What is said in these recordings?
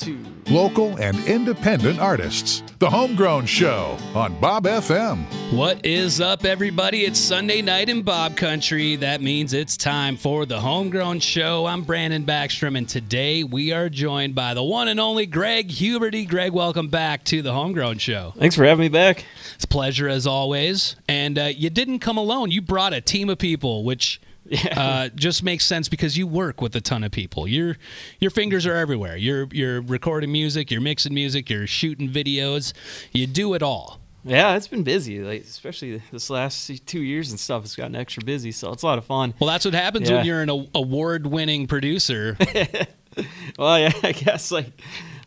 two. Local and independent artists. The Homegrown Show on Bob FM. What is up, everybody? It's Sunday night in Bob Country. That means it's time for the Homegrown Show. I'm Brandon Backstrom, and today we are joined by the one and only Greg Huberty. Greg, welcome back to the Homegrown Show. Thanks for having me back. It's a pleasure as always. And uh, you didn't come alone. You brought a team of people, which uh, just makes sense because you work with a ton of people. Your your fingers are everywhere. You're you're recording music, you're mixing music, you're shooting videos. You do it all. Yeah, it's been busy, like especially this last two years and stuff. It's gotten extra busy, so it's a lot of fun. Well, that's what happens Yeah. when you're an award-winning producer. Well, yeah, I guess like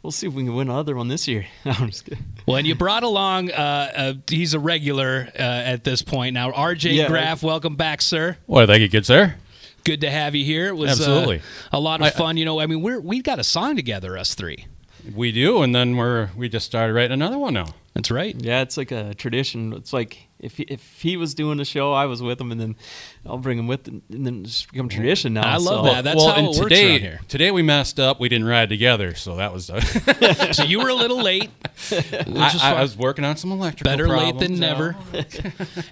we'll see if we can win another one this year. No, I'm just kidding. When you brought along, uh, uh, he's a regular uh, at this point now. RJ Yeah. Graff, welcome back, sir. Well, thank you, good sir. Good to have you here. It was uh, Absolutely. a lot of I- fun. You know, I mean, we're we got a song together, us three. We do, and then we're we just started writing another one now. That's right. Yeah, it's like a tradition. It's like if he, if he was doing the show, I was with him, and then I'll bring him with, and then it's become tradition now. I love so- that. That's well, how and it works today, around here. Today we messed up. We didn't ride together, so that was. So you were a little late. I, is I was working on some electrical. Better late than problems, never.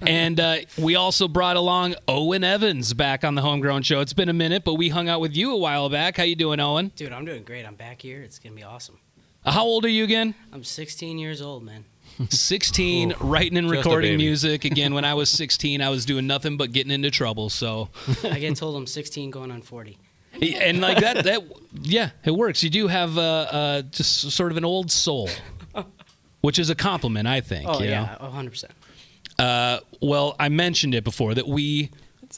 and uh, we also brought along Owen Evans back on the Homegrown Show. It's been a minute, but we hung out with you a while back. How you doing, Owen? Dude, I'm doing great. I'm back here. It's gonna be awesome. Uh, How old are you again? I'm 16 years old, man. 16, writing and recording music. Again, when I was 16, I was doing nothing but getting into trouble. So, I get told I'm 16 going on 40. and like that, that yeah, it works. You do have uh, uh, just sort of an old soul, which is a compliment, I think. Oh you know? yeah, 100. percent Uh, well, I mentioned it before that we,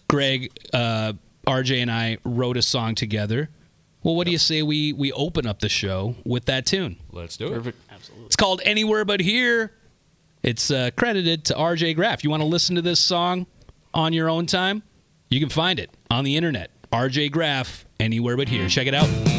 Greg, uh, RJ, and I wrote a song together. Well, what do you say we we open up the show with that tune? Let's do it. Perfect. Absolutely. It's called Anywhere But Here. It's uh, credited to RJ Graff. You want to listen to this song on your own time? You can find it on the internet. RJ Graff, Anywhere But Here. Check it out.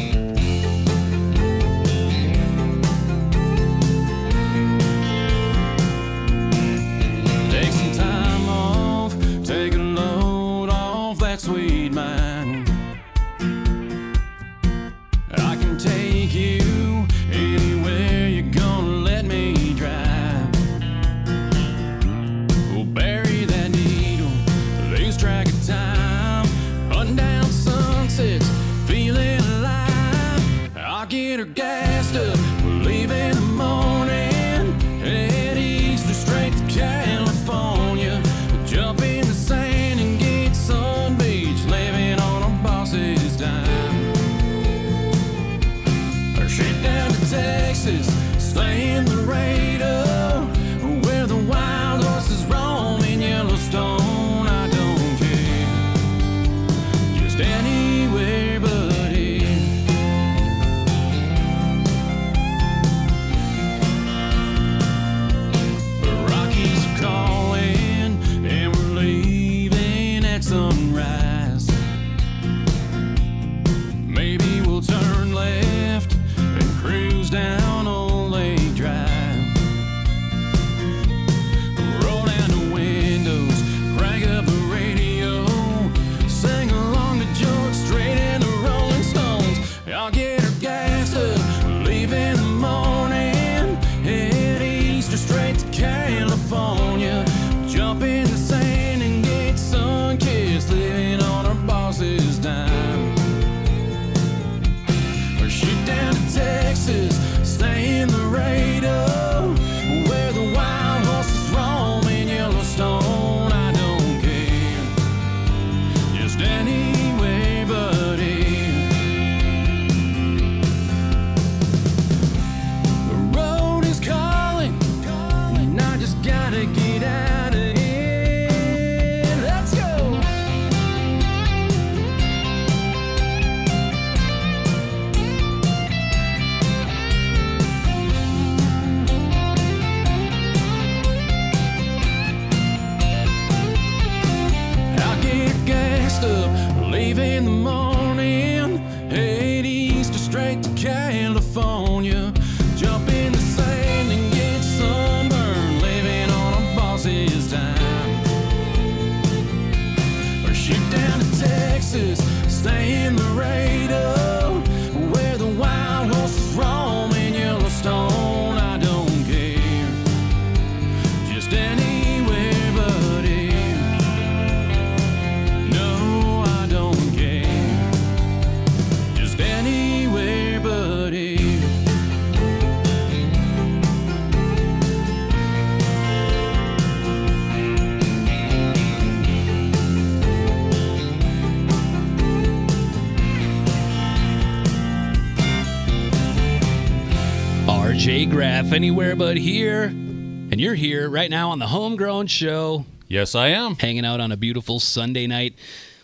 Anywhere but here. And you're here right now on the Homegrown Show, Yes, I am. hanging out on a beautiful Sunday night.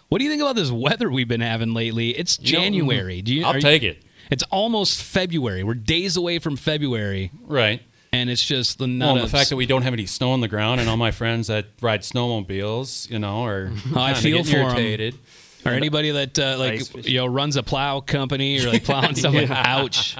What do you think about this weather we've been having lately? It's January. Do you, I'll are you- take it. It's almost February. We're days away from February, Right. and it's just the Well, the fact that we don't have any snow on the ground, and all my friends that ride snowmobiles, you know, are Oh, I feel getting for 'em. irritated. Or anybody that uh, like you know runs a plow company or like plowing something. Ouch!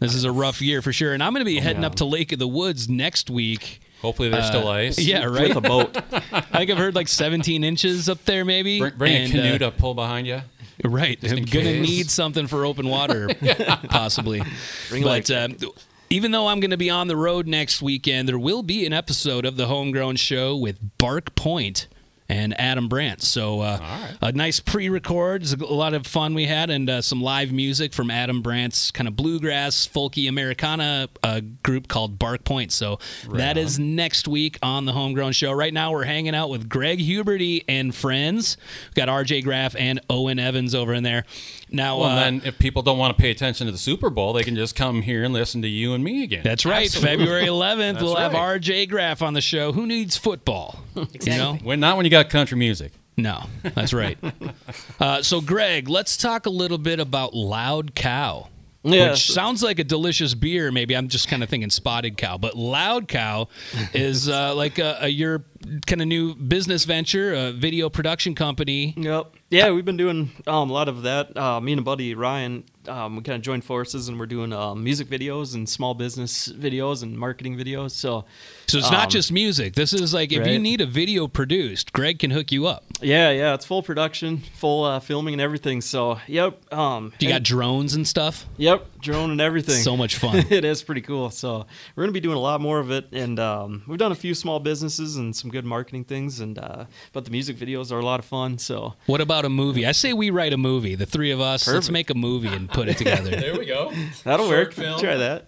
This is a rough year for sure. And I'm going to be heading up to Lake of the Woods next week. Hopefully, there's still ice. Uh, Yeah, right. with a boat. I think I've heard like 17 inches up there, maybe. Bring, bring And, a canoe uh, to pull behind you. Right. I'm going to case. need something for open water, possibly. Bring but life um, even though I'm going to be on the road next weekend, there will be an episode of the Homegrown Show with Bark Point and Adam Brandt. So uh, a nice pre-record, It's a lot of fun we had, and uh, some live music from Adam Brandt's kind of bluegrass, folky Americana uh, group called Bark Point. So that is next week on the Homegrown Show. Right now we're hanging out with Greg Huberty and friends. We've got RJ Graff and Owen Evans over in there. Now, Well, uh, then if people don't want to pay attention to the Super Bowl, they can just come here and listen to you and me again. That's right. Absolutely. February 11th, we'll have. RJ Graff on the show. Who needs football? Exactly. You know? When not when you got country music. No, that's right. uh, so, Greg, let's talk a little bit about Loud Cow. Yeah. Which sounds like a delicious beer. Maybe I'm just kind of thinking Spotted Cow, but Loud Cow is uh, like a, a your kind of new business venture, a video production company. Yep. Yeah, we've been doing um, a lot of that. Uh, me and a buddy Ryan, um, we kind of joined forces, and we're doing um, music videos and small business videos and marketing videos. So, So it's not Um, just music. This is like if you need a video produced, Greg can hook you up. yeah, yeah, it's full production, full uh, filming and everything. So, yep. Um, You got and- drones and stuff. yep, drone and everything. So much fun. it is pretty cool. So we're gonna be doing a lot more of it, and um, we've done a few small businesses and some good marketing things, and uh, but the music videos are a lot of fun. So What about a movie? I say we write a movie. The three of us. Let's make a movie and put it together. There we go. that'll Short work. film. Try that.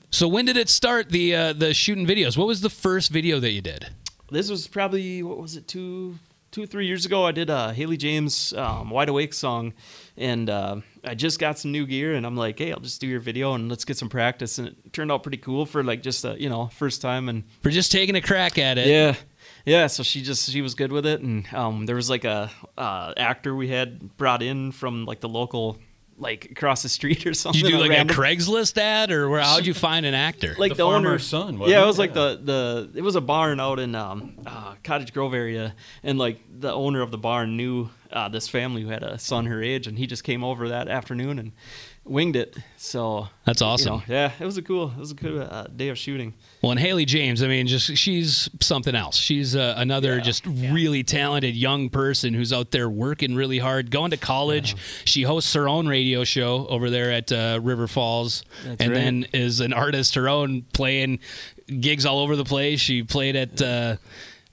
so when did it start? The uh, the shooting videos. What was the first video that you did? This was probably what was it two two three years ago. I did a Haley James um, "Wide Awake" song, and uh, I just got some new gear, and I'm like, hey, I'll just do your video and let's get some practice, and it turned out pretty cool for like just a you know first time and For just taking a crack at it. Yeah, yeah. So she just she was good with it, and um, there was like a uh, actor we had brought in from like the local like across the street or something. Did you do like random- a Craigslist ad, or where, how'd you find an actor? like The the, owner farmer's son, wasn't yeah, it? it was like the the it was a barn out in um, uh, Cottage Grove area, and like the owner of the barn knew uh, this family who had a son her age, and he just came over that afternoon and winged it. So That's you awesome. know, yeah, it was a cool it was a good uh, day of shooting. Well, and Haley James, I mean, just she's something else. She's uh, another Yeah, just really talented young person who's out there working really hard, going to college. She hosts her own radio show over there at uh, River Falls, That's and right. then is an artist her own, playing gigs all over the place. She played at. Uh,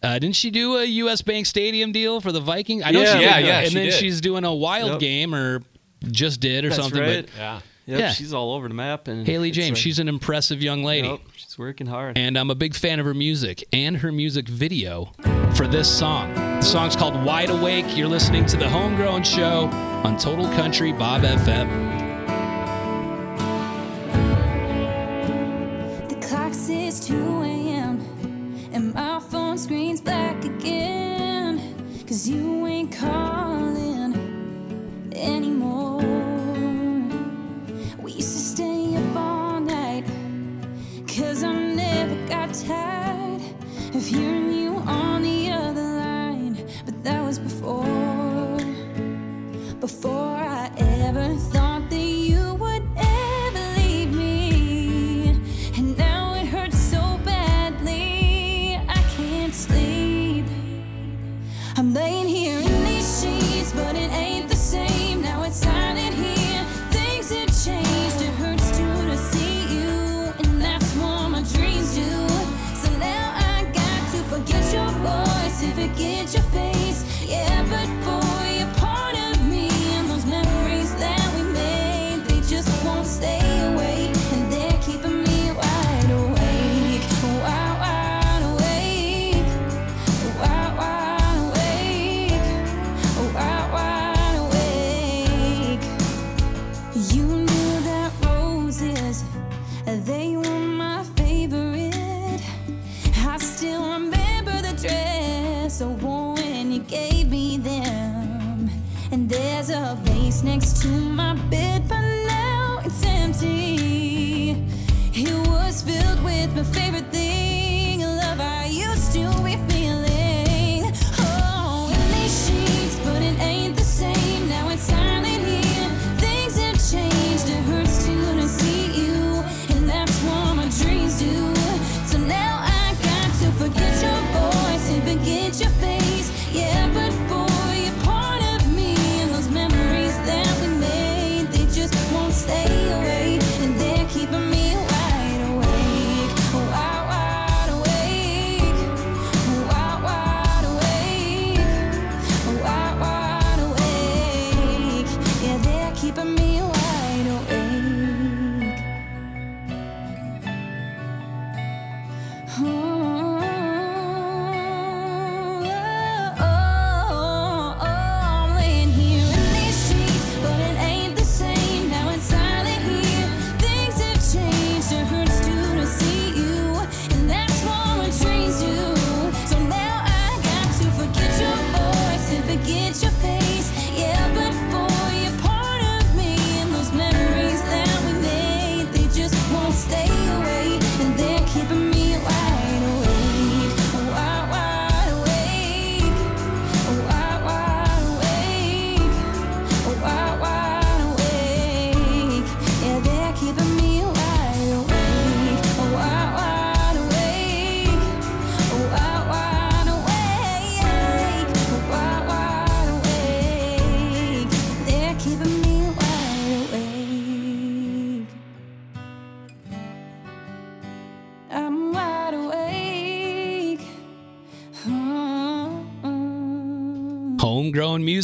uh, didn't she do a U.S. Bank Stadium deal for the Vikings? I know Yeah, she yeah, did. yeah, And she then did. she's doing a wild Yep. game or just did or That's something. right. But Yeah. Yep, Yeah. she's all over the map. And Haley James, like- she's an impressive young lady. Yep, she's working hard. and I'm a big fan of her music and her music video for this song. The song's called Wide Awake. You're listening to the Homegrown Show on Total Country Bob FM. The clock says 2 a.m. and my phone screen's black again. Cause you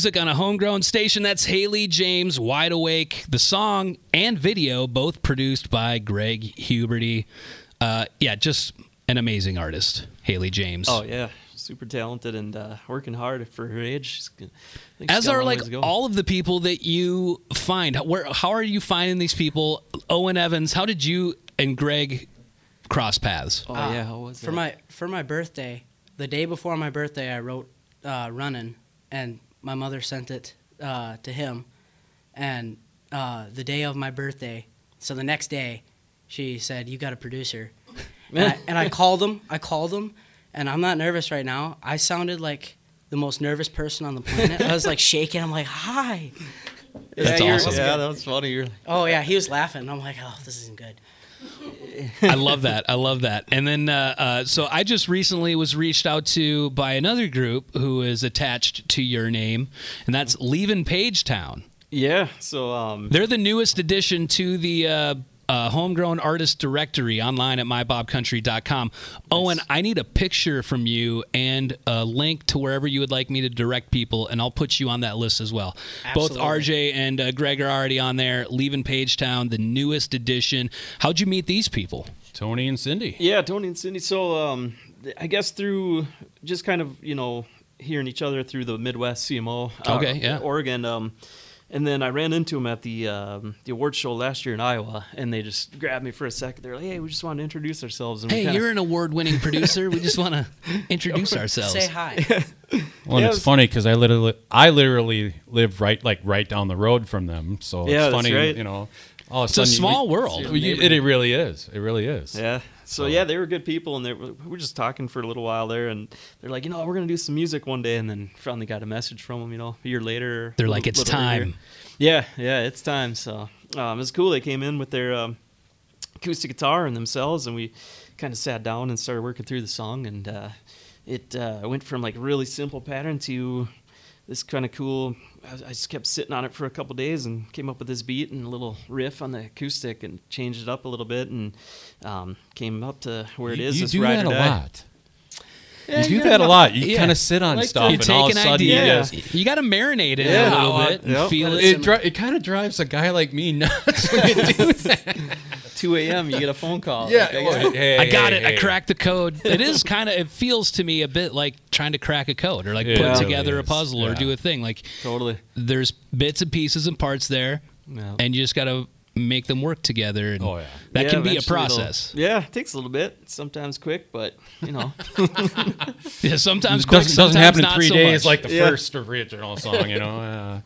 music on a homegrown station. That's Haley James, Wide Awake. The song and video both produced by Greg Huberty. Uh, yeah, just an amazing artist, Haley James. Oh yeah, super talented and uh, working hard for her age. She's, g- I think she's As are like ways to go. all of the people that you find. Where how are you finding these people? Owen Evans, how did you and Greg cross paths? Oh Uh, yeah, how was for that? my for my birthday, the day before my birthday, I wrote uh, "Running," and my mother sent it uh, to him. And uh, the day of my birthday, so the next day, she said, "You got a producer," and, I, and I called him. I called him, and I'm not nervous right now. I sounded like the most nervous person on the planet. I was like shaking. I'm like, "Hi." That's yeah, awesome. Yeah, that was funny. You're like, Oh yeah, he was laughing. I'm like, "Oh, this isn't good." I love that. I love that. And then, uh, uh, so I just recently was reached out to by another group who is attached to your name, and that's Leaving Page Town. yeah. So um, They're the newest addition to the uh, uh, Homegrown Artist Directory online at mybobcountry.com. Owen, I need a picture from you and a link to wherever you would like me to direct people, and I'll put you on that list as well. Both RJ and uh, Greg are already on there. Leaving Page Town, the newest edition. How'd you meet these people? Tony and Cindy. Yeah, Tony and Cindy. So, um, I guess through just kind of you know hearing each other through the Midwest CMO, uh, Okay, yeah. Oregon. Um, and then I ran into them at the um, the award show last year in Iowa, and they just grabbed me for a second. They're like, "Hey, we just want to introduce ourselves." And Hey, kinda- you're an award-winning producer. We just want to introduce ourselves. Say hi. Well, and Yeah, it it's was- funny because I literally, I literally live right, like right down the road from them. So Yeah, it's funny, right. you know. All of It's a sudden you- small we- world. we- it, it really is. It really is. Yeah. So yeah, they were good people, and they were, we were just talking for a little while there, and they're like, you know, we're gonna do some music one day, and then finally got a message from them, you know, a year later. They're a like, "It's little earlier. time." Yeah, yeah, it's time. So um, it's cool. They came in with their um, acoustic guitar and themselves, and we kind of sat down and started working through the song, and uh, it uh, went from like really simple pattern to this kind of cool. I, I just kept sitting on it for a couple days and came up with this beat and a little riff on the acoustic and changed it up a little bit and um, came up to where it You, is. you this do that a Die. lot. You do that a lot. You Yeah. kind of sit on Like stuff, You and take all of a sudden you idea. just You got to marinate it Yeah. a little bit and yep. feel it. it, dri- it kind of drives a guy like me nuts when you do that. 2 a.m. You get a phone call. yeah, Like, I well, got- hey, I got hey, it. I cracked the code. It is kind of. It feels to me a bit like trying to crack a code or like It put really together a is. puzzle or do a thing. Like totally. there's bits and pieces and parts there, Yeah. and you just got to make them work together. And Oh, yeah. that Yeah, can be a process. Yeah, it takes a little bit. Sometimes quick, but you know. Yeah, sometimes It quick, doesn't, doesn't happen in three so days much. like the Yeah. first original song, you know. Uh,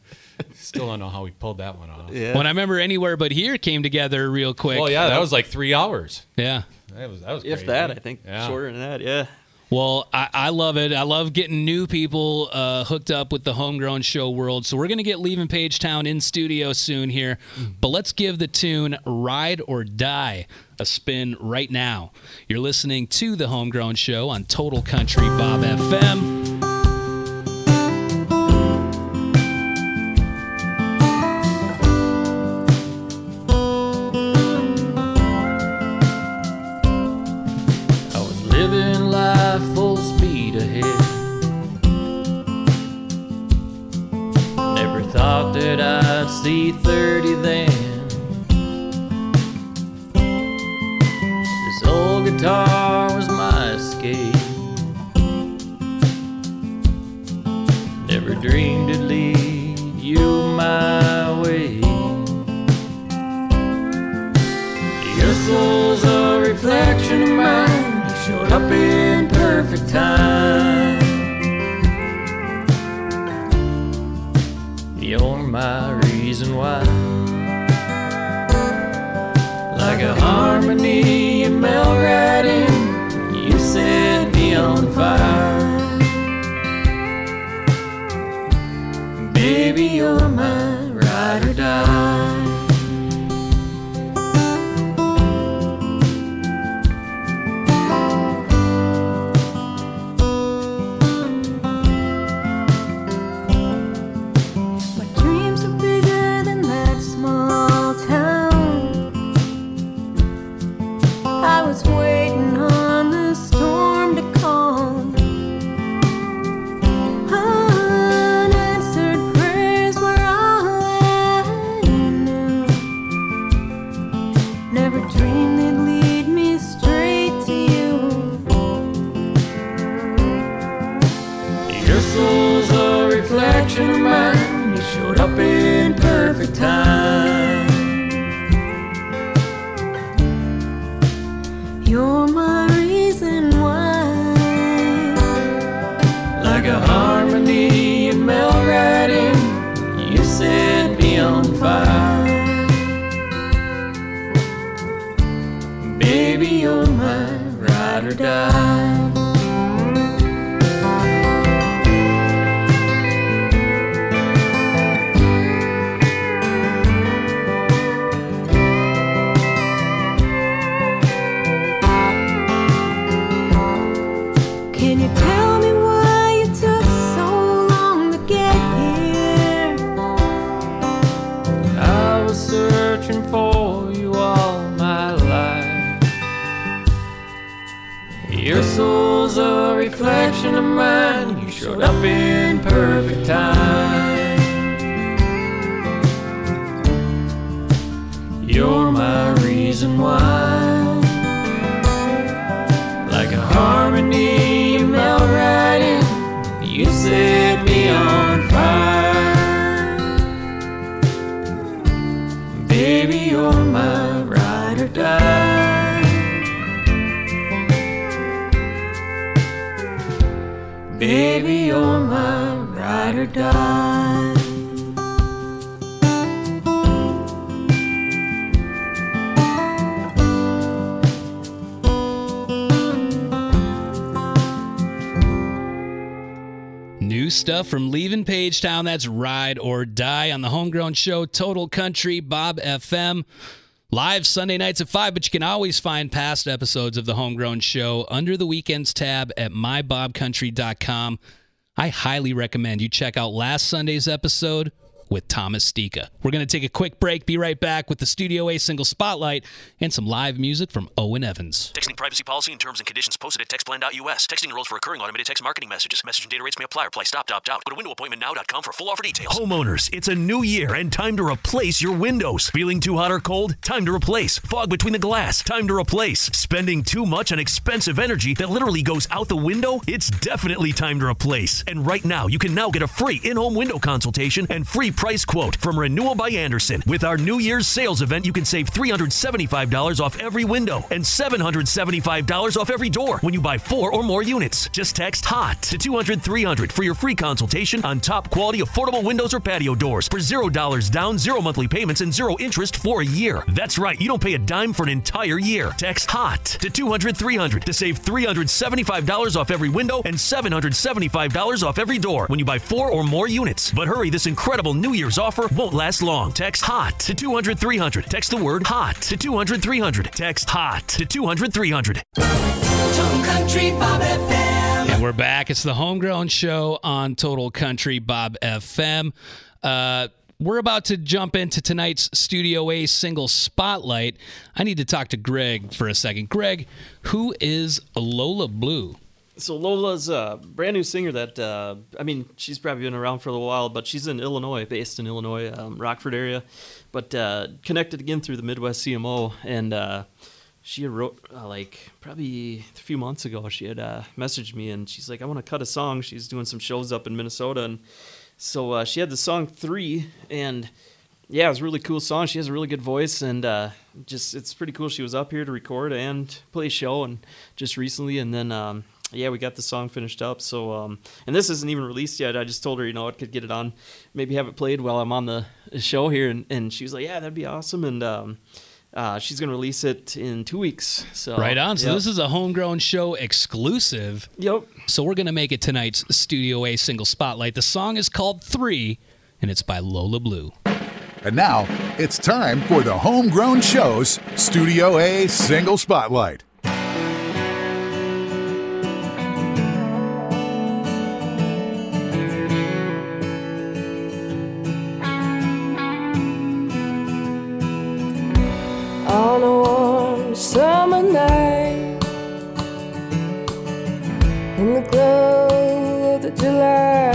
Still don't know how we pulled that one off. Yeah. When I remember anywhere but here came together real quick. Oh yeah, that was like three hours. yeah. That was that was if crazy. that, I think Yeah. shorter than that. Yeah. Well, I, I love it. I love getting new people uh, hooked up with the homegrown show world. So we're going to get Leaving Page Town in studio soon here. But let's give the tune Ride or Die a spin right now. You're listening to the Homegrown Show on Total Country Bob FM. In perfect time. You're my reason why. Like a harmony, you melt right in. You set me on fire. Baby, you're my ride or die. Your soul's a reflection of mine. You showed up in perfect time. You're my reason why. Like a harmony, you melt right in. You set me on fire. Baby, you're Baby, you're my ride or die. New stuff from Leaving Page Town. That's Ride or Die on the Homegrown Show, Total Country, Bob FM. Live Sunday nights at 5, but you can always find past episodes of the Homegrown Show under the Weekends tab at mybobcountry.com. I highly recommend you check out last Sunday's episode with Thomas Stika. We're going to take a quick break, be right back with the Studio A single spotlight and some live music from Owen Evans. Texting privacy policy and terms and conditions posted at textplan.us. Texting enrolls for recurring automated text marketing messages. Message and data rates may apply. Reply stop, opt out. Go to windowappointmentnow.com for full offer details. Homeowners, it's a new year and time to replace your windows. Feeling too hot or cold? Time to replace. Fog between the glass? Time to replace. Spending too much on expensive energy that literally goes out the window? It's definitely time to replace. And right now, you can now get a free in-home window consultation and free great price quote from Renewal by Andersen. With our New Year's sales event, you can save $375 off every window and $775 off every door when you buy four or more units. Just text HOT to 200 300 for your free consultation on top quality affordable windows or patio doors for $0 down, zero monthly payments, and zero interest for a year. That's right, you don't pay a dime for an entire year. Text HOT to 200 300 to save $375 off every window and $775 off every door when you buy four or more units. But hurry, this incredible New Year's offer won't last long. Text HOT to 200 300. Text the word HOT to 200 300. Text HOT to 200 300. Total Country Bob FM. And we're back. It's the Homegrown Show on Total Country Bob FM. Uh, we're about to jump into tonight's Studio A single spotlight. I need to talk to Greg for a second. Greg, who is Lola Blue? So Lola's a brand new singer that uh, I mean she's probably been around for a little while, but she's in Illinois, based in Illinois, um, Rockford area, but uh, connected again through the Midwest CMO, and uh, she wrote uh, like probably a few months ago. She had uh, messaged me and she's like, I want to cut a song. She's doing some shows up in Minnesota, and so uh, she had the song three, and yeah, it was a really cool song. She has a really good voice, and uh, just it's pretty cool. She was up here to record and play a show, and just recently, and then um, yeah, we got the song finished up. So um, and this isn't even released yet. I just told her, you know, I could get it on, maybe have it played while I'm on the show here, and, and she was like, yeah, that'd be awesome, and um, uh, she's gonna release it in two weeks. So Right on. So yep. this is a homegrown show exclusive. Yep. So we're going to make it tonight's Studio A single spotlight. The song is called Three, and it's by Lola Blue. And now it's time for the Homegrown Show's Studio A Single Spotlight. On a warm summer night. In the glow of the July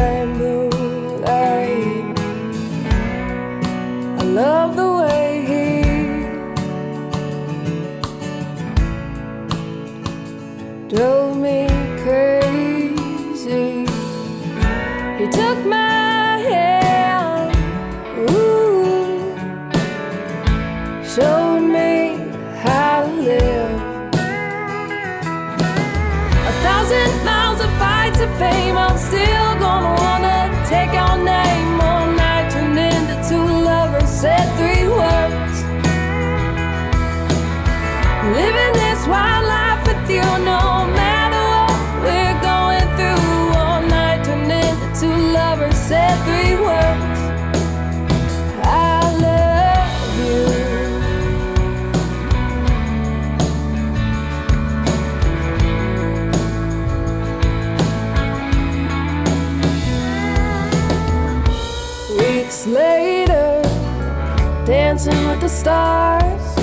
stars,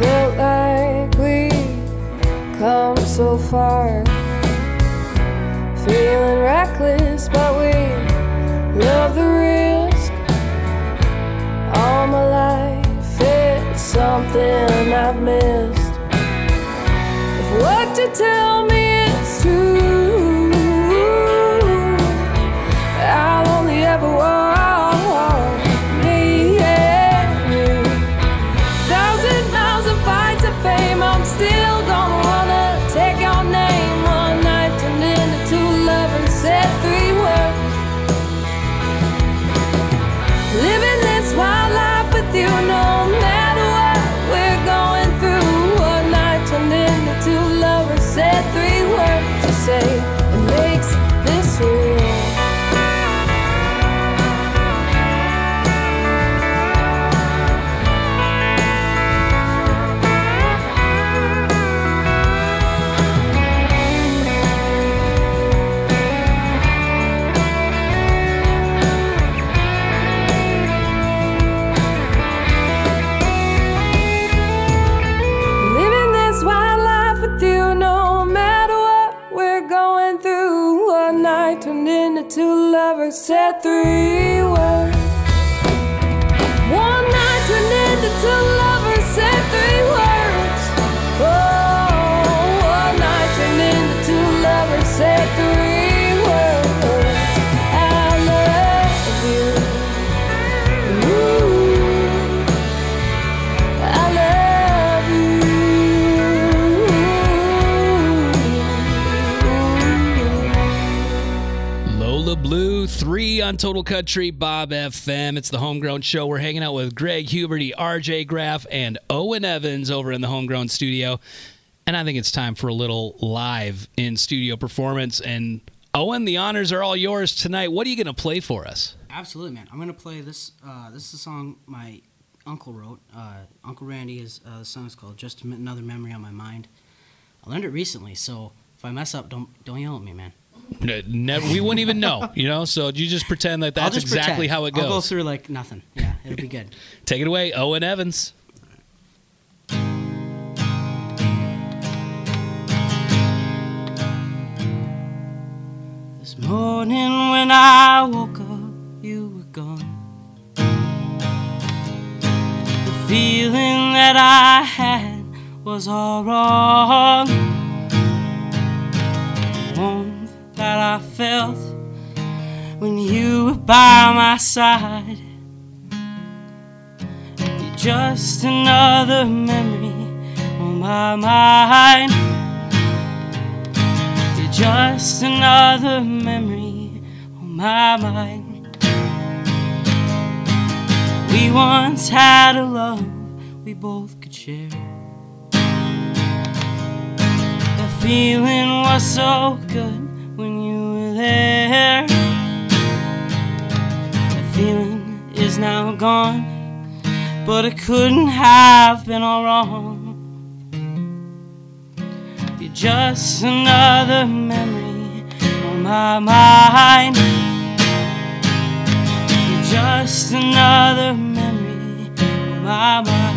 felt like we come so far. Feeling reckless, but we love the risk. All my life, it's something I've missed. If what you tell Living said three on Total Country Bob FM. It's the Homegrown Show. We're hanging out with Greg Huberty, RJ Graff, and Owen Evans over in the Homegrown Studio. And I think it's time for a little live in studio performance. And Owen, the honors are all yours tonight. What are you going to play for us? Absolutely, man. I'm gonna play this. Uh, this is a song my uncle wrote. Uh, uncle Randy is. Uh, the song is called "Just Another Memory on My Mind." I learned it recently, so if I mess up, don't don't yell at me, man. Uh, ne- Never, we wouldn't even know, you know. So you just pretend that that's exactly pretend. how it I'll go goes. through like nothing. Yeah, it'll be good. Take it away, Owen Evans. This morning when I woke up, you were gone. The feeling that I had was all wrong. I felt when you were by my side. You're just another memory on my mind. You're just another memory on my mind. We once had a love we both could share. The feeling was so good there. The feeling is now gone, but it couldn't have been all wrong. You're just another memory on my mind. You're just another memory on my mind.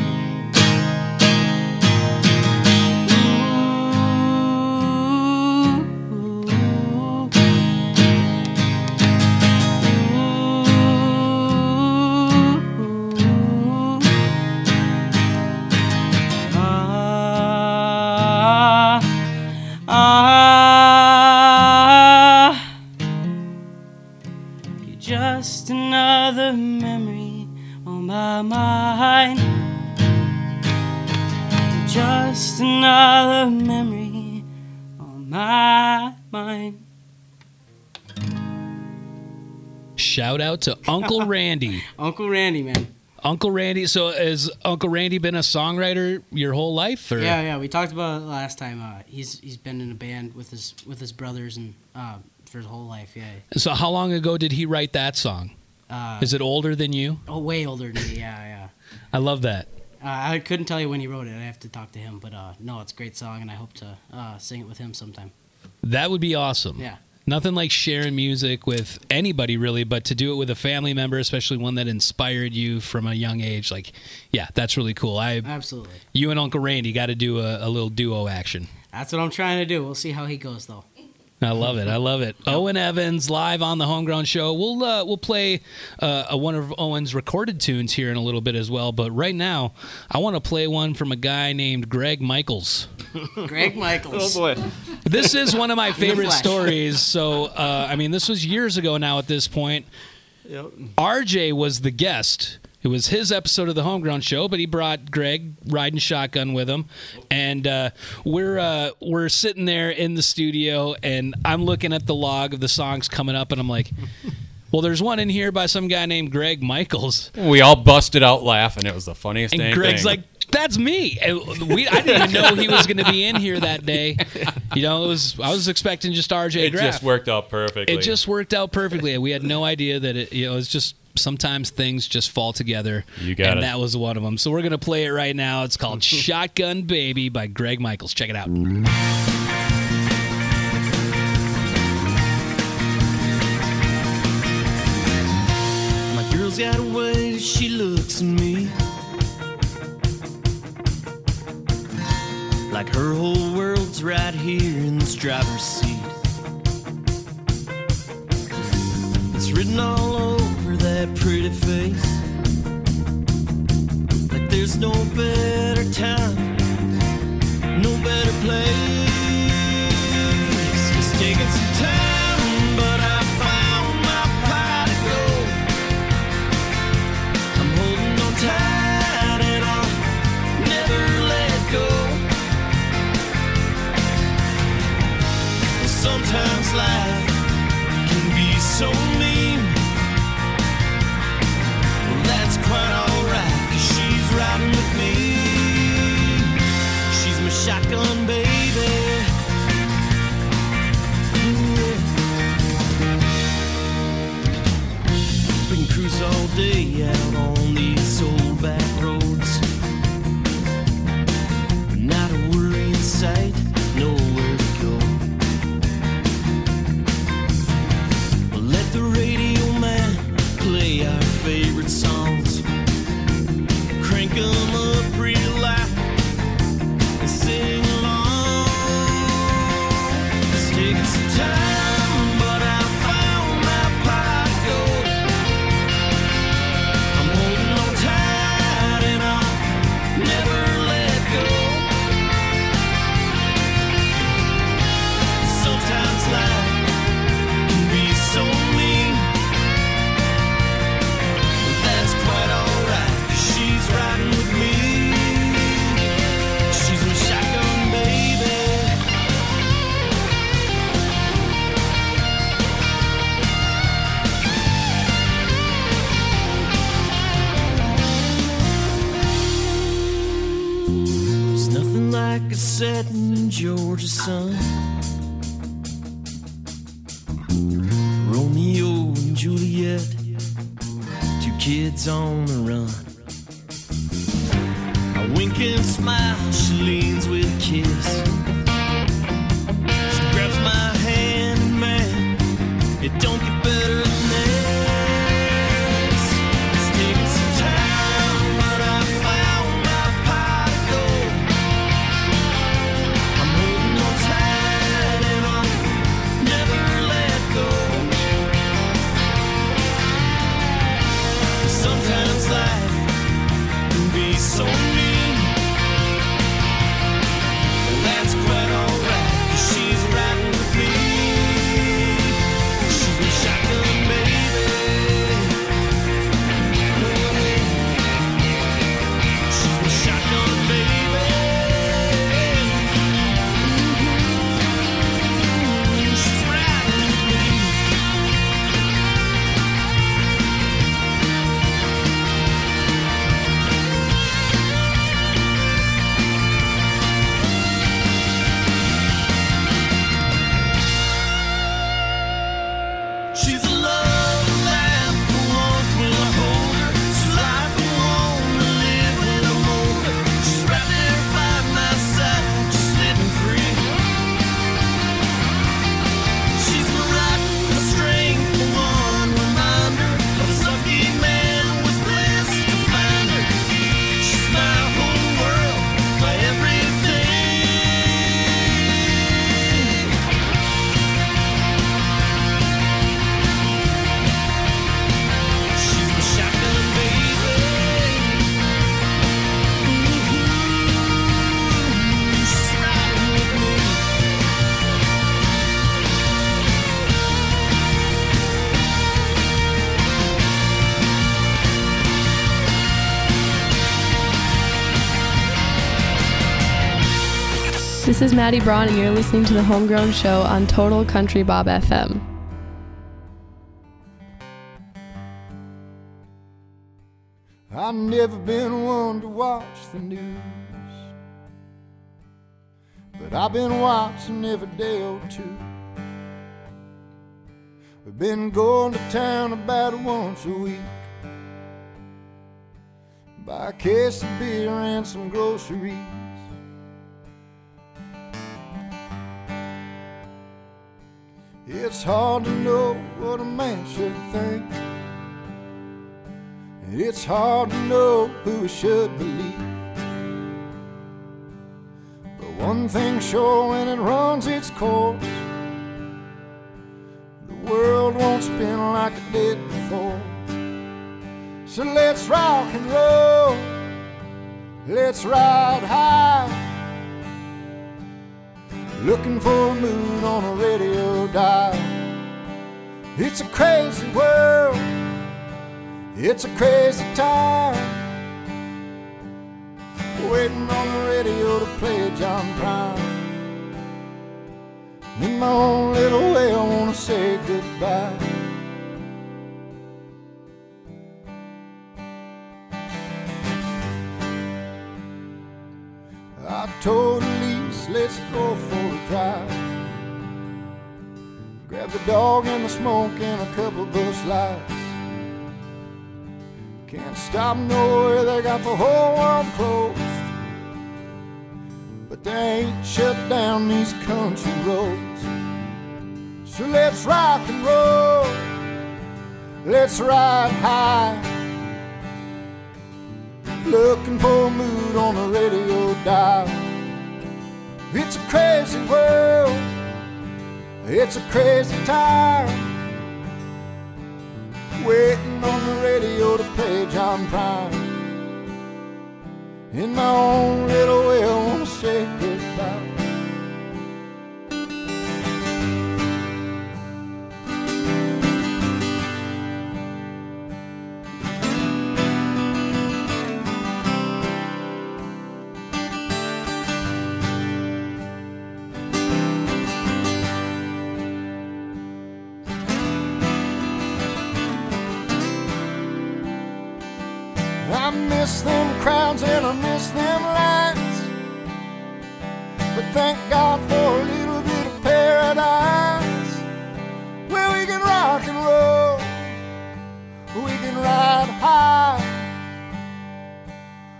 Shout out to Uncle Randy. Uncle Randy, man. Uncle Randy. So has Uncle Randy been a songwriter your whole life? Or? Yeah, yeah. We talked about it last time. Uh, he's he's been in a band with his with his brothers and uh, for his whole life. Yeah. So how long ago did he write that song? Uh, Is it older than you? Oh, way older than me. Yeah, yeah. I love that. Uh, I couldn't tell you when he wrote it. I have to talk to him. But uh, no, it's a great song, and I hope to uh, sing it with him sometime. That would be awesome. Yeah. Nothing like sharing music with anybody really, but to do it with a family member, especially one that inspired you from a young age, like, yeah, that's really cool. I Absolutely. you and Uncle Randy got to do a, a little duo action. That's what I'm trying to do. We'll see how he goes, though. I love it. I love it. Owen Evans live on the Homegrown Show. We'll uh, we'll play uh, a, one of Owen's recorded tunes here in a little bit as well. But right now, I want to play one from a guy named Greg Michaels. Greg Michaels. Oh boy. This is one of my favorite stories. So, uh, I mean, this was years ago now at this point. Yep. RJ was the guest. It was his episode of the Homegrown Show, but he brought Greg riding shotgun with him, and uh, we're uh, we're sitting there in the studio, and I'm looking at the log of the songs coming up, and I'm like, "Well, there's one in here by some guy named Greg Michaels," We all busted out laughing. It was the funniest thing. and dang Greg's thing. like, "That's me." And we I didn't even know he was going to be in here that day. You know, it was I was expecting just RJ. it Graff. just worked out perfectly. It just worked out perfectly. We had no idea that it, you know, it's just sometimes things just fall together. You got and it. that was one of them. So we're gonna play it right now. It's called "Shotgun Baby" by Greg Michaels. Check it out. My girl's got a way she looks at me. Like her whole world's right here in this driver's seat. It's written all over that pretty face. Like there's no better time, no better place. It's taking some time, but I found my pot of gold. I'm holding on tight and I'll never let go. Sometimes life all setting Georgia sun. Romeo and Juliet, two kids on the run. I wink and smile, she leans with a kiss. She grabs my hand, and man, it don't get This is Maddie Braun, and you're listening to the Homegrown Show on Total Country Bob FM. I've never been one to watch the news, but I've been watching every day or two. We've been going to town about once a week, buy a case of beer and some groceries. It's hard to know what a man should think. It's hard to know who should believe. But one thing's sure when it runs its course, the world won't spin like it did before. So let's rock and roll, let's ride high. Looking for a moon on a radio dial. It's a crazy world. It's a crazy time. Waiting on the radio to play John Prine. In my own little way, I wanna say goodbye. I told Elise let's go for Grab the dog and the smoke and a couple Busch Lights. Can't stop nowhere, they got the whole world closed. But they ain't shut down these country roads. So let's rock and roll, let's ride high. Looking for a mood on the radio dial. It's a crazy world, it's a crazy time. Waiting on the radio to play John Prine. In my own little way, I wanna say and I miss them lights. But thank God for a little bit of paradise where we can rock and roll, we can ride high,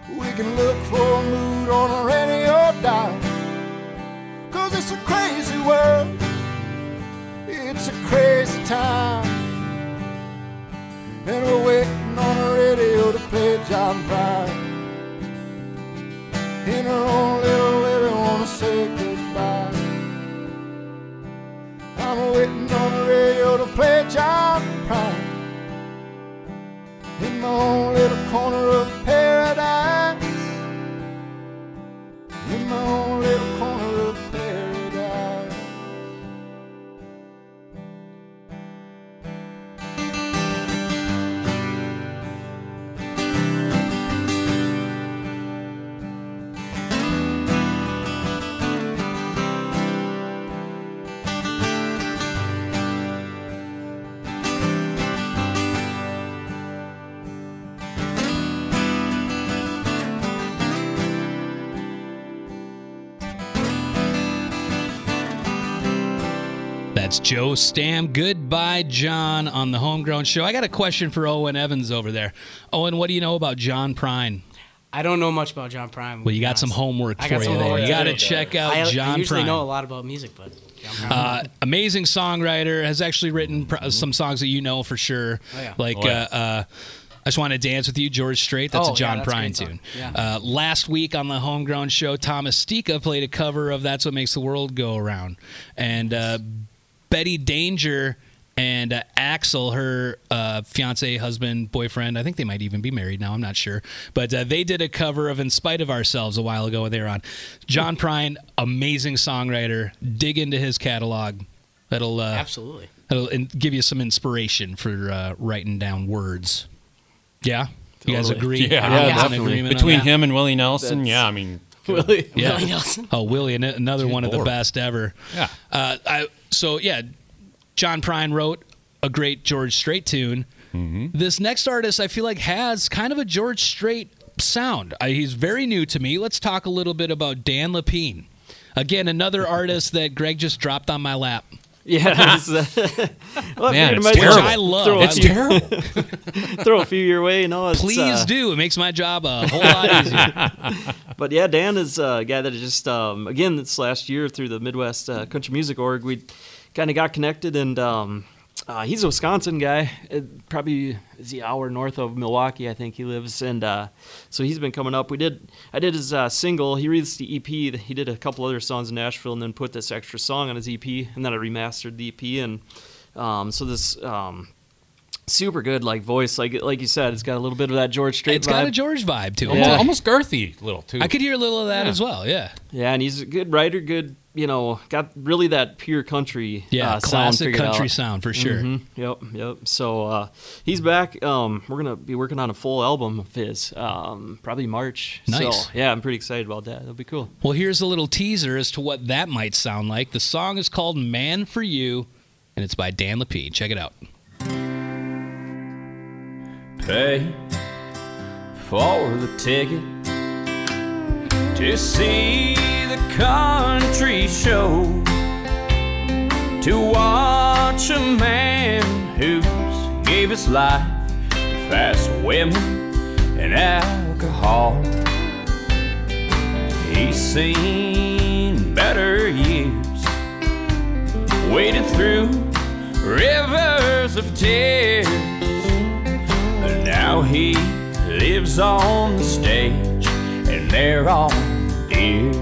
we can look for a mood on a radio dial. Cause it's a crazy world, it's a crazy time. I'm waiting on the radio to play John Prine. In my own Joe Stam. Goodbye, John, on the Homegrown Show. I got a question for Owen Evans over there. Owen, what do you know about John Prine? I don't know much about John Prine. Well, you got some homework for you there. You got to check out I, John I usually Prine. know a lot about music, but Uh, amazing songwriter has actually written pr- some songs that you know for sure. Oh, yeah. Like Oh, yeah. uh, uh, I just want to dance with you, George Strait. That's Oh, a yeah, John that's Prine great tune. Yeah. Uh, last week on the Homegrown Show, Thomas Stika played a cover of "That's What Makes the World Go Around," and uh, Betty Danger and uh, Axel, her uh, fiance, husband, boyfriend. I think they might even be married now. I'm not sure, but uh, they did a cover of "In Spite of Ourselves" a while ago. They were on. John Prine, amazing songwriter. Dig into his catalog. That'll uh, Absolutely. That'll in- give you some inspiration for uh, writing down words. Yeah, you guys Totally. agree? Yeah, Everyone's in definitely. agreement Between him and Willie Nelson, That's- yeah, I mean, Willie, Yeah. Willie Nelson. Oh, Willie, an- another one of the best ever. Yeah. Uh, I, so yeah, John Prine wrote a great George Strait tune. Mm-hmm. This next artist, I feel like, has kind of a George Strait sound. I, he's very new to me. Let's talk a little bit about Dan Lapine. Again, another artist that Greg just dropped on my lap. Yeah, it's, uh, well, I Man, it's might as well terrible. I love. It's few- terrible. throw a few your way, know. It's, Please uh, do. It makes my job a whole lot easier. but yeah, Dan is a guy that just um, again this last year through the Midwest uh, Country Music Org, we kind of got connected, and um, uh, he's a Wisconsin guy. It probably is the hour north of Milwaukee, I think he lives, and uh, so he's been coming up. We did I did his uh, single. He released the EP. He did a couple other songs in Nashville, and then put this extra song on his EP, and then I remastered the EP, and um, so this. Um, Super good, like voice, like like you said, it's got a little bit of that George Strait. It's got a George vibe to it. Yeah. almost girthy little too. I could hear a little of that Yeah. as well. Yeah. Yeah, and he's a good writer, good, you know, got really that pure country Yeah, uh, sound classic figured country out. sound, for sure. Mhm, Yep, yep. So uh, he's back. Um, we're gonna be working on a full album of his, um, probably March. Nice. So, yeah, I'm pretty excited about that. That'll be cool. Well, here's a little teaser as to what that might sound like. The song is called Man for You, and it's by Dan Lepine. Check it out. pay for the ticket. To see the country show, to watch a man who's gave his life to fast women and alcohol. He's seen better years, waded through rivers of tears. But now he lives on the stage, they're all ears.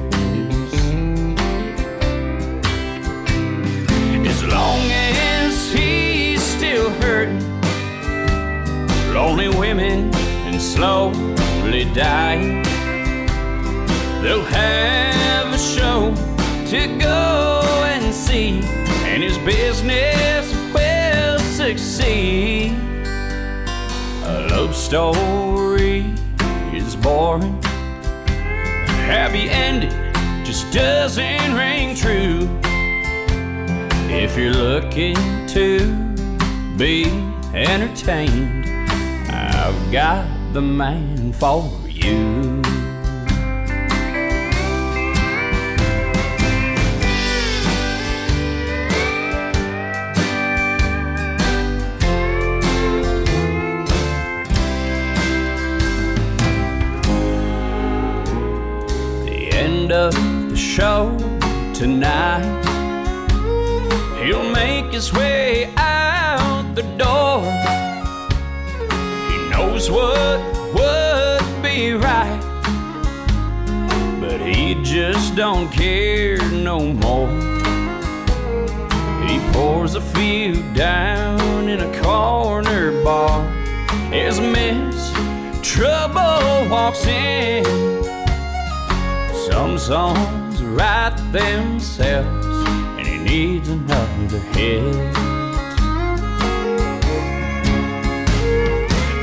As long as he's still hurting, lonely women and slowly dying, they'll have a show to go and see, and his business will succeed. A love story is boring. Happy ending just doesn't ring true. If you're looking to be entertained, I've got the man for you. Show tonight. He'll make his way out the door. He knows what would be right, but he just don't care no more. He pours a few down in a corner bar as Miss Trouble walks in. Some songs write themselves, and he needs another hit.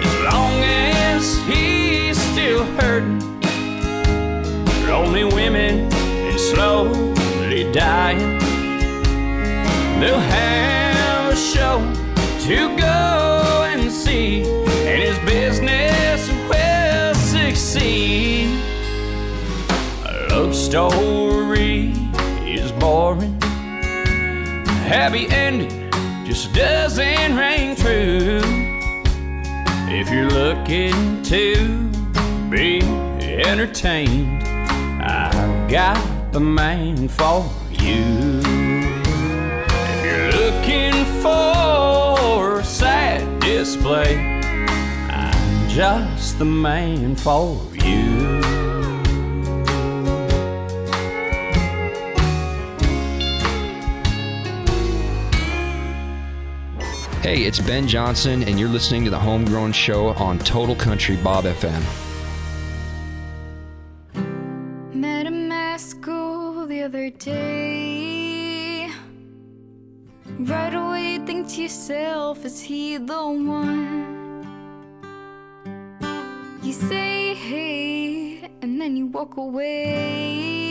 As long as he's still hurting, lonely women and slowly dying, they'll have a show to go and see, and his business will succeed. A love story happy ending just doesn't ring true. If you're looking to be entertained, I've got the man for you. If you're looking for a sad display, I'm just the man for you. Hey, it's Ben Johnson, and you're listening to the Homegrown Show on Total Country Bob FM. Met him at school the other day. Right away, think to yourself, is he the one? You say hey, and then you walk away.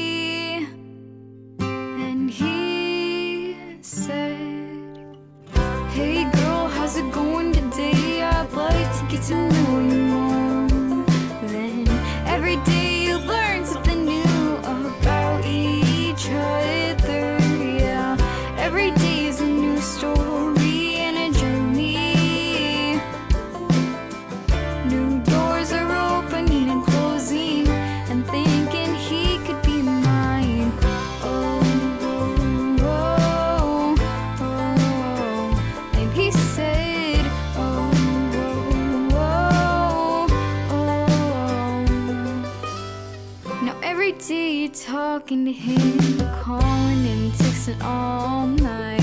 Talking to him, calling and texting all night.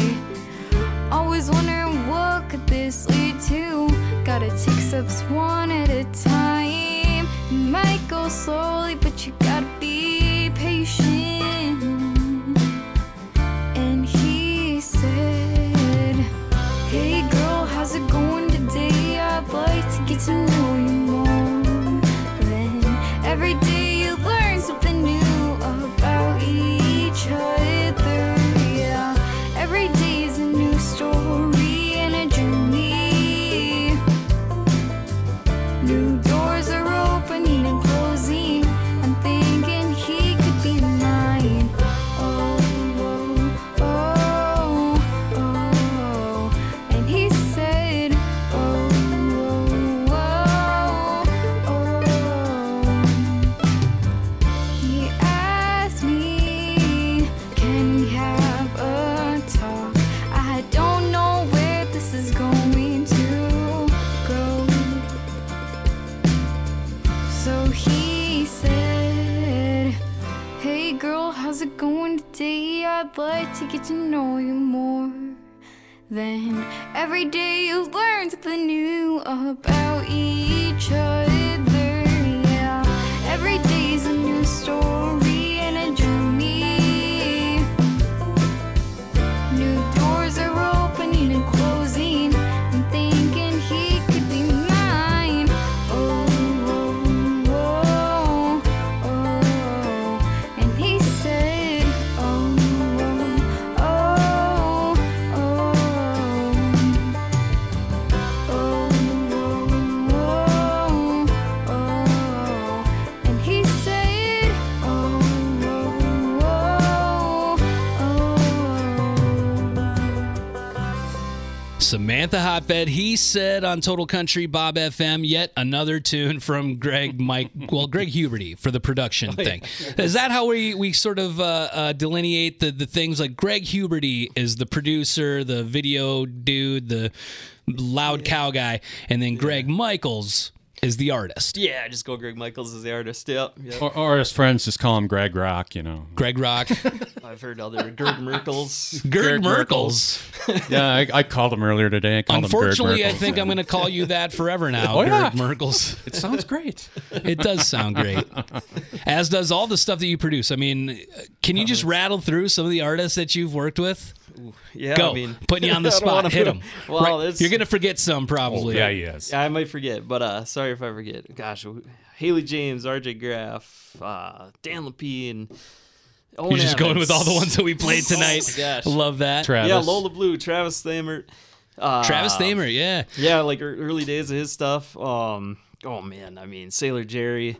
Always wondering what could this lead to. Gotta take steps one at a time. You might go slowly, but you to get to know you more. Then every day you learn something new about each other. Yeah, every day's a new story Samantha Hotbed, he said on Total Country Bob FM, yet another tune from Greg Mike, well, Greg Huberty for the production thing. Is that how we, we sort of uh, uh, delineate the, the things? Like Greg Huberty is the producer, the video dude, the loud cow guy, and then Greg Michaels is the artist. Yeah, just go Greg Michaels as the artist. Yep. yep. Or, or his friends just call him Greg Rock, you know. Greg Rock. I've heard other Gerd Merkels. Gerd Merkels. yeah, I, I called him earlier today. I called Unfortunately, him I Gerd think I'm going to call you that forever now, Oh, yeah. Gerd Merkels. It sounds great. It does sound great. As does all the stuff that you produce. I mean, can you just rattle through some of the artists that you've worked with? Yeah, Go. I mean, Putting you on the spot. Hit put- them. Well, it's- You're going to forget some probably. yeah, he is. Yeah, I might forget, but uh, sorry if I forget. Gosh, Haley James, R.J. Graff, uh, Dan Lepine. Owen You're just going with all the ones that we played tonight. Oh gosh. Love that. Yeah, Lola Blue, Travis Thamer. Uh, Travis Thamer, yeah. Yeah, like early days of his stuff. Um, oh man, I mean Sailor Jerry.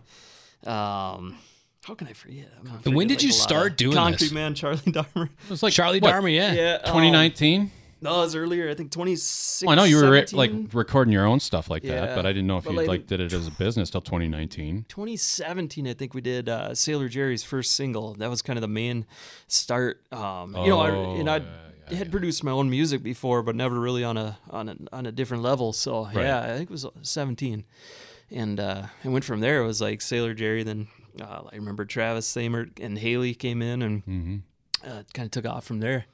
Um, how can I forget? And when did you like, lot start doing Concrete this? Man, Charlie Dharmer. It was like Charlie what, Dharma, yeah. Yeah, um, 2019. No, it was earlier. I think 2016. Well, I know you were like recording your own stuff like Yeah, that, but I didn't know if you like- like did it as a business till 2019. 2017, I think we did uh, Sailor Jerry's first single. That was kind of the main start. Um, you know, I, Oh, and I had produced my own music before, but never really on a on a on a different level. So Right. yeah, I think it was 17, and uh, I went from there. It was like Sailor Jerry. Then uh, I remember Travis Thamer and Haley came in, and uh, kind of took off from there.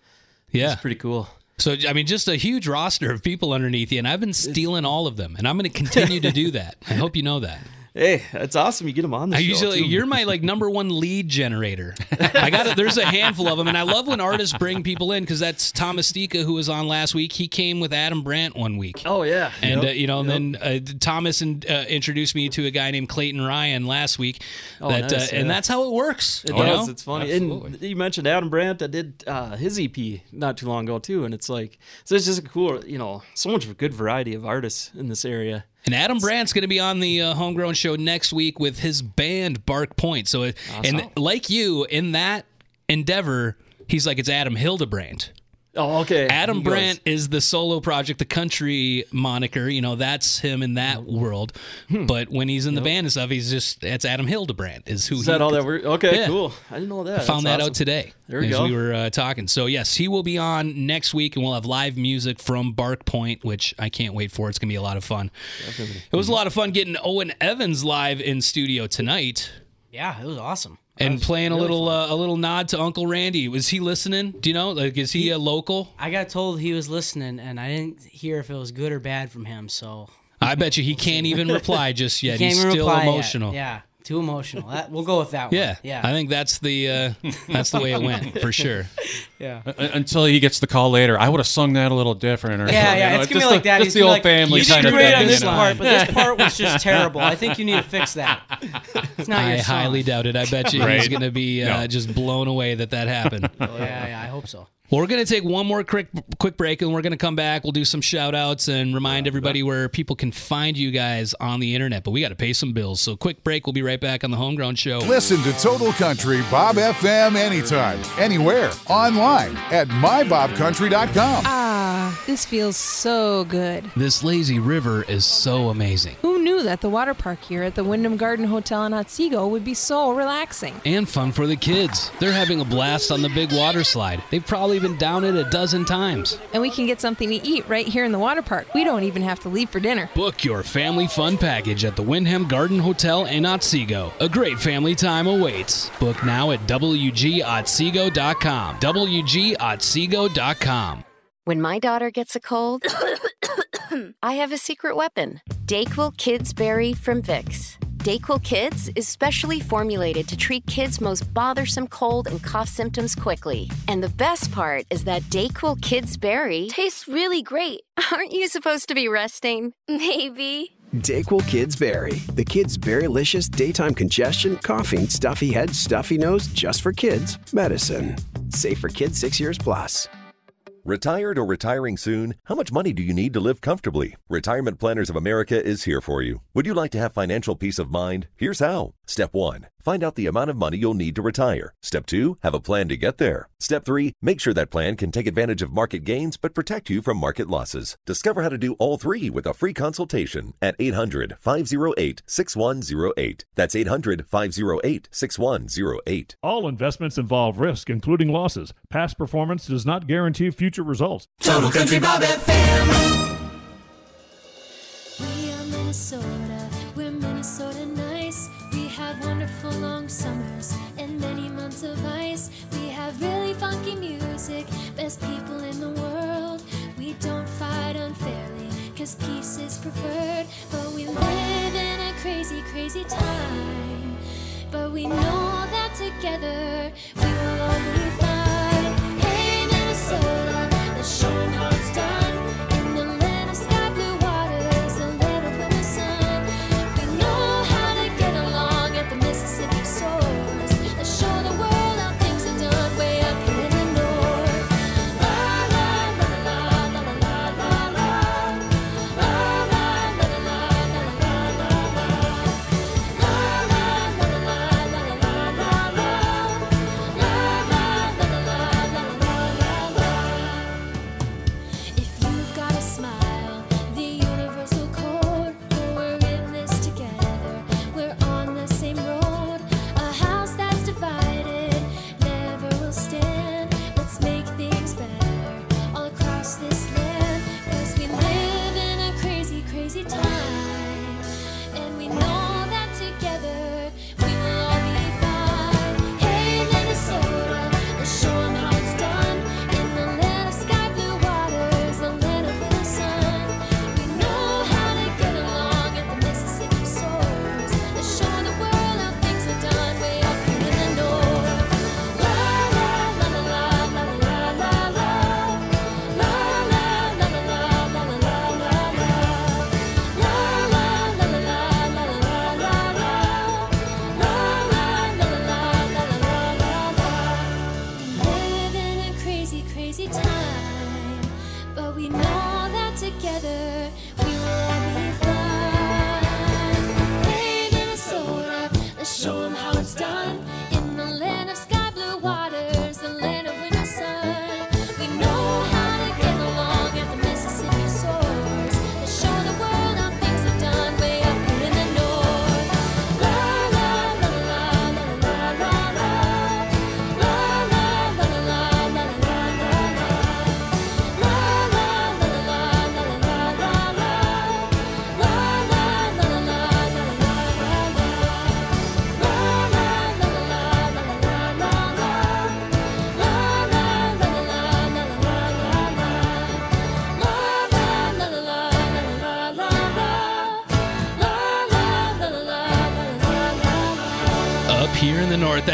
Yeah. It's pretty cool. So, I mean, just a huge roster of people underneath you, and I've been stealing all of them, and I'm going to continue to do that. I hope you know that. Hey, it's awesome. You get them on the I show. usually, too. you're my like number one lead generator. I got it. There's a handful of them, and I love when artists bring people in because that's Thomas Stika who was on last week. He came with Adam Brandt one week. Oh yeah, And Yep, uh, you know, yep. and then uh, Thomas and, uh, introduced me to a guy named Clayton Ryan last week. Oh, that nice, uh, and that's how it works. It does. know? It's funny. And you mentioned Adam Brandt. I did uh, his EP not too long ago too, and it's like so. It's just a cool, you know, so much good variety of artists in this area. And Adam Brandt's going to be on the uh, Homegrown Show next week with his band Bark Point. So, it, and like you, in that endeavor, he's like it's Adam Hildebrand. Oh, okay. Adam He goes- Brandt is the solo project, the country moniker. You know, that's him in that world. But when he's in the band and stuff, he's just that's Adam Hildebrand is who. Is he, that all that we're okay? Yeah. Cool. I didn't know that. I found That's that awesome. out today There we as go. we were uh, talking. So yes, he will be on next week, and we'll have live music from Bark Point, which I can't wait for. It's gonna be a lot of fun. Definitely. It was a lot of fun getting Owen Evans live in studio tonight Yeah, it was awesome. And playing a little uh, a little nod to Uncle Randy. Was he listening? Do you know? Like, is he a local? I got told he was listening, and I didn't hear if it was good or bad from him. So I bet you he can't even reply just yet. He He's still reply yet. emotional. Yeah, too emotional. That, we'll go with that Yeah, one. Yeah, yeah. I think that's the uh, that's the way it went for sure. yeah. Uh, Until he gets the call later, I would have sung that a little different. Or Yeah, something, yeah, you know, it's gonna be just like the, that. Just He's the old be like, family you kind of great thing. on this you part, but this part was just terrible. I think you need to fix that. It's not I your song. highly doubt it. I bet you he's going to be uh, No. just blown away that that happened. Oh, yeah, yeah, I hope so. Well, we're going to take one more quick quick break and we're going to come back. We'll do some shout outs and remind everybody where people can find you guys on the internet. But we got to pay some bills. So, quick break. We'll be right back on the Homegrown Show. Listen to Total Country Bob FM anytime, anywhere, online at mybobcountry.com. Ah, this feels so good. This lazy river is so amazing. Who knew knew that the water park here at the Wyndham Garden Hotel in Otsego would be so relaxing. And fun for the kids. They're having a blast on the big water slide. They've probably been down it a dozen times. And we can get something to eat right here in the water park. We don't even have to leave for dinner. Book your family fun package at the Wyndham Garden Hotel in Otsego. A great family time awaits. Book now at WGOtsego.com. WGOtsego.com. When my daughter gets a cold, I have a secret weapon Dayquil Kids Berry from Vicks. Dayquil Kids is specially formulated to treat kids' most bothersome cold and cough symptoms quickly. And the best part is that Dayquil Kids Berry tastes really great. Aren't you supposed to be resting? Maybe. Dayquil Kids Berry, the kids' berrylicious daytime congestion, coughing, stuffy head, stuffy nose, just for kids medicine. Safe for kids six years plus. Retired or retiring soon? How much money do you need to live comfortably? Retirement Planners of America is here for you. Would you like to have financial peace of mind? Here's how. Step 1. Find out the amount of money you'll need to retire. Step 2. Have a plan to get there. Step 3. Make sure that plan can take advantage of market gains but protect you from market losses. Discover how to do all three with a free consultation at 800 508 6108. That's 800 508 6108. All investments involve risk, including losses. Past performance does not guarantee future results. Total Country Bob FM. We are Minnesota, of ice. We have really funky music, best people in the world. We don't fight unfairly, cause peace is preferred. But we live in a crazy, crazy time. But we know that together we will all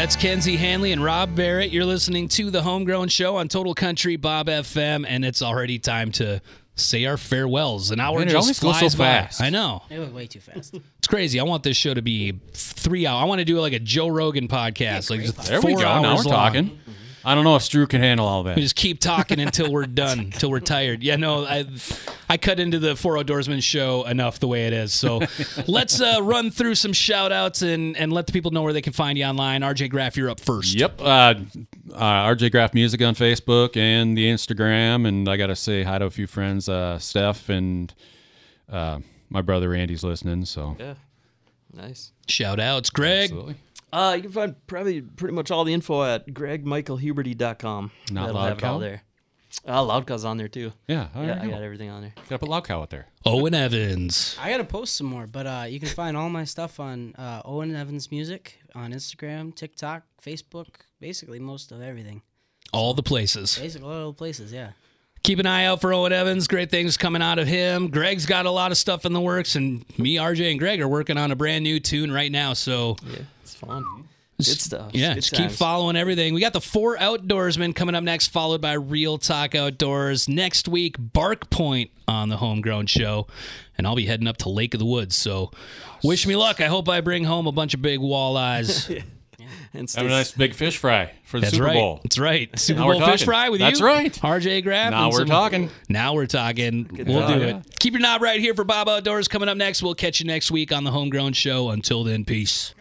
that's Kenzie Hanley and Rob Barrett. You're listening to the Homegrown Show on Total Country Bob FM, and it's already time to say our farewells. An hour Man, it just always goes flies so by. fast. I know. It went way too fast. It's crazy. I want this show to be three hours. I want to do like a Joe Rogan podcast. like just There we four go. Now we're hours long. talking. I don't know if Stu can handle all that. We just keep talking until we're done, until we're tired. Yeah, no, I I cut into the Four Outdoorsman show enough the way it is. So let's uh, run through some shout outs and, and let the people know where they can find you online. RJ Graff, you're up first. Yep. Uh, uh, RJ Graff Music on Facebook and the Instagram. And I got to say hi to a few friends, uh, Steph and uh, my brother Randy's listening, so Yeah. Nice. Shout outs, Greg. Absolutely. Uh, you can find probably pretty much all the info at gregmichaelhuberty.com. Not That'll Loud have it all Cow? there. Uh, Loud Cow's on there too. Yeah, oh, there yeah, I go. got everything on there. Gotta put Loud Cow out there. Owen Evans. I gotta post some more, but uh, you can find all my stuff on uh, Owen Evans Music on Instagram, TikTok, Facebook, basically most of everything. All the places. Basically all the places, yeah. Keep an eye out for Owen Evans. Great things coming out of him. Greg's got a lot of stuff in the works, and me, RJ, and Greg are working on a brand new tune right now. So Yeah, it's fun. Mm-hmm. Good stuff. Yeah, Good just keep following everything. We got the four outdoorsmen coming up next, followed by Real Talk Outdoors. Next week, Bark Point on the Homegrown Show. And I'll be heading up to Lake of the Woods. So wish me luck. I hope I bring home a bunch of big walleyes. and Have a nice big fish fry for the That's Super right. Bowl. That's right. Super Now Bowl fish fry with That's you. That's right. RJ Graff. Now we're some- talking. Now we're talking. we'll talk. do it. Keep your knob right here for Bob Outdoors coming up next. We'll catch you next week on the Homegrown Show. Until then, peace.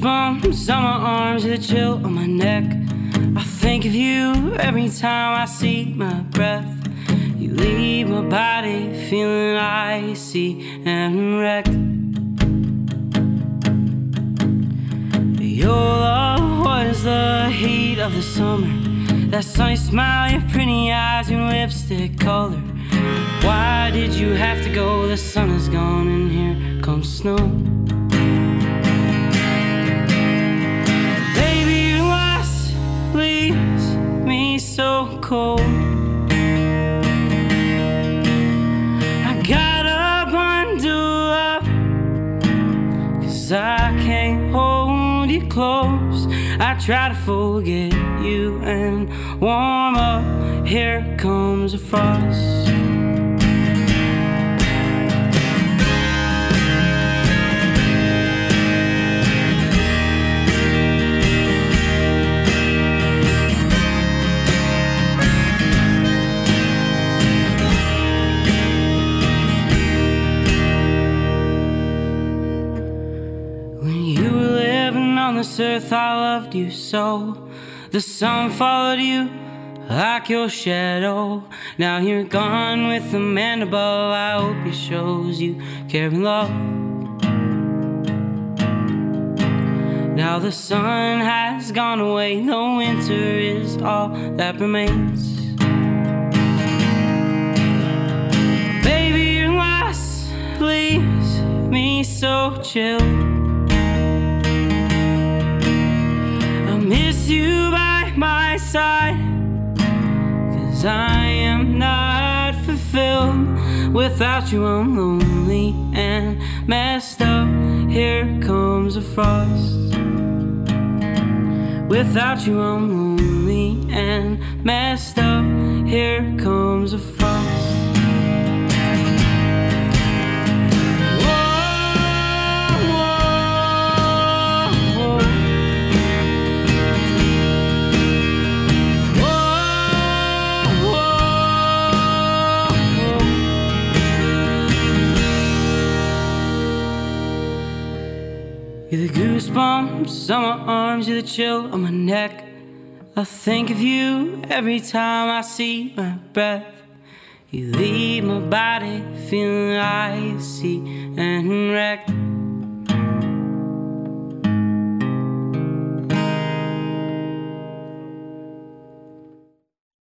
Goosebumps on my arms, the chill on my neck. I think of you every time I see my breath. You leave my body feeling icy and wrecked. Your love was the heat of the summer. That sunny smile, your pretty eyes, your lipstick color. Why did you have to go? The sun is gone and here comes snow. So cold. I gotta bundle up, cause I can't hold you close. I try to forget you and warm up. Here comes the frost. Earth, I loved you so. The sun followed you like your shadow. Now you're gone with the man above. I hope he shows you care and love. Now the sun has gone away, the winter is all that remains. Baby, your loss leaves me so chilled. You by my side. Cause I am not fulfilled. Without you, I'm lonely and messed up. Here comes the frost. Without you, I'm lonely and messed up. Here comes the frost. Goosebumps on my arms, you're the chill on my neck. I think of you every time I see my breath. You leave my body feeling icy and wrecked.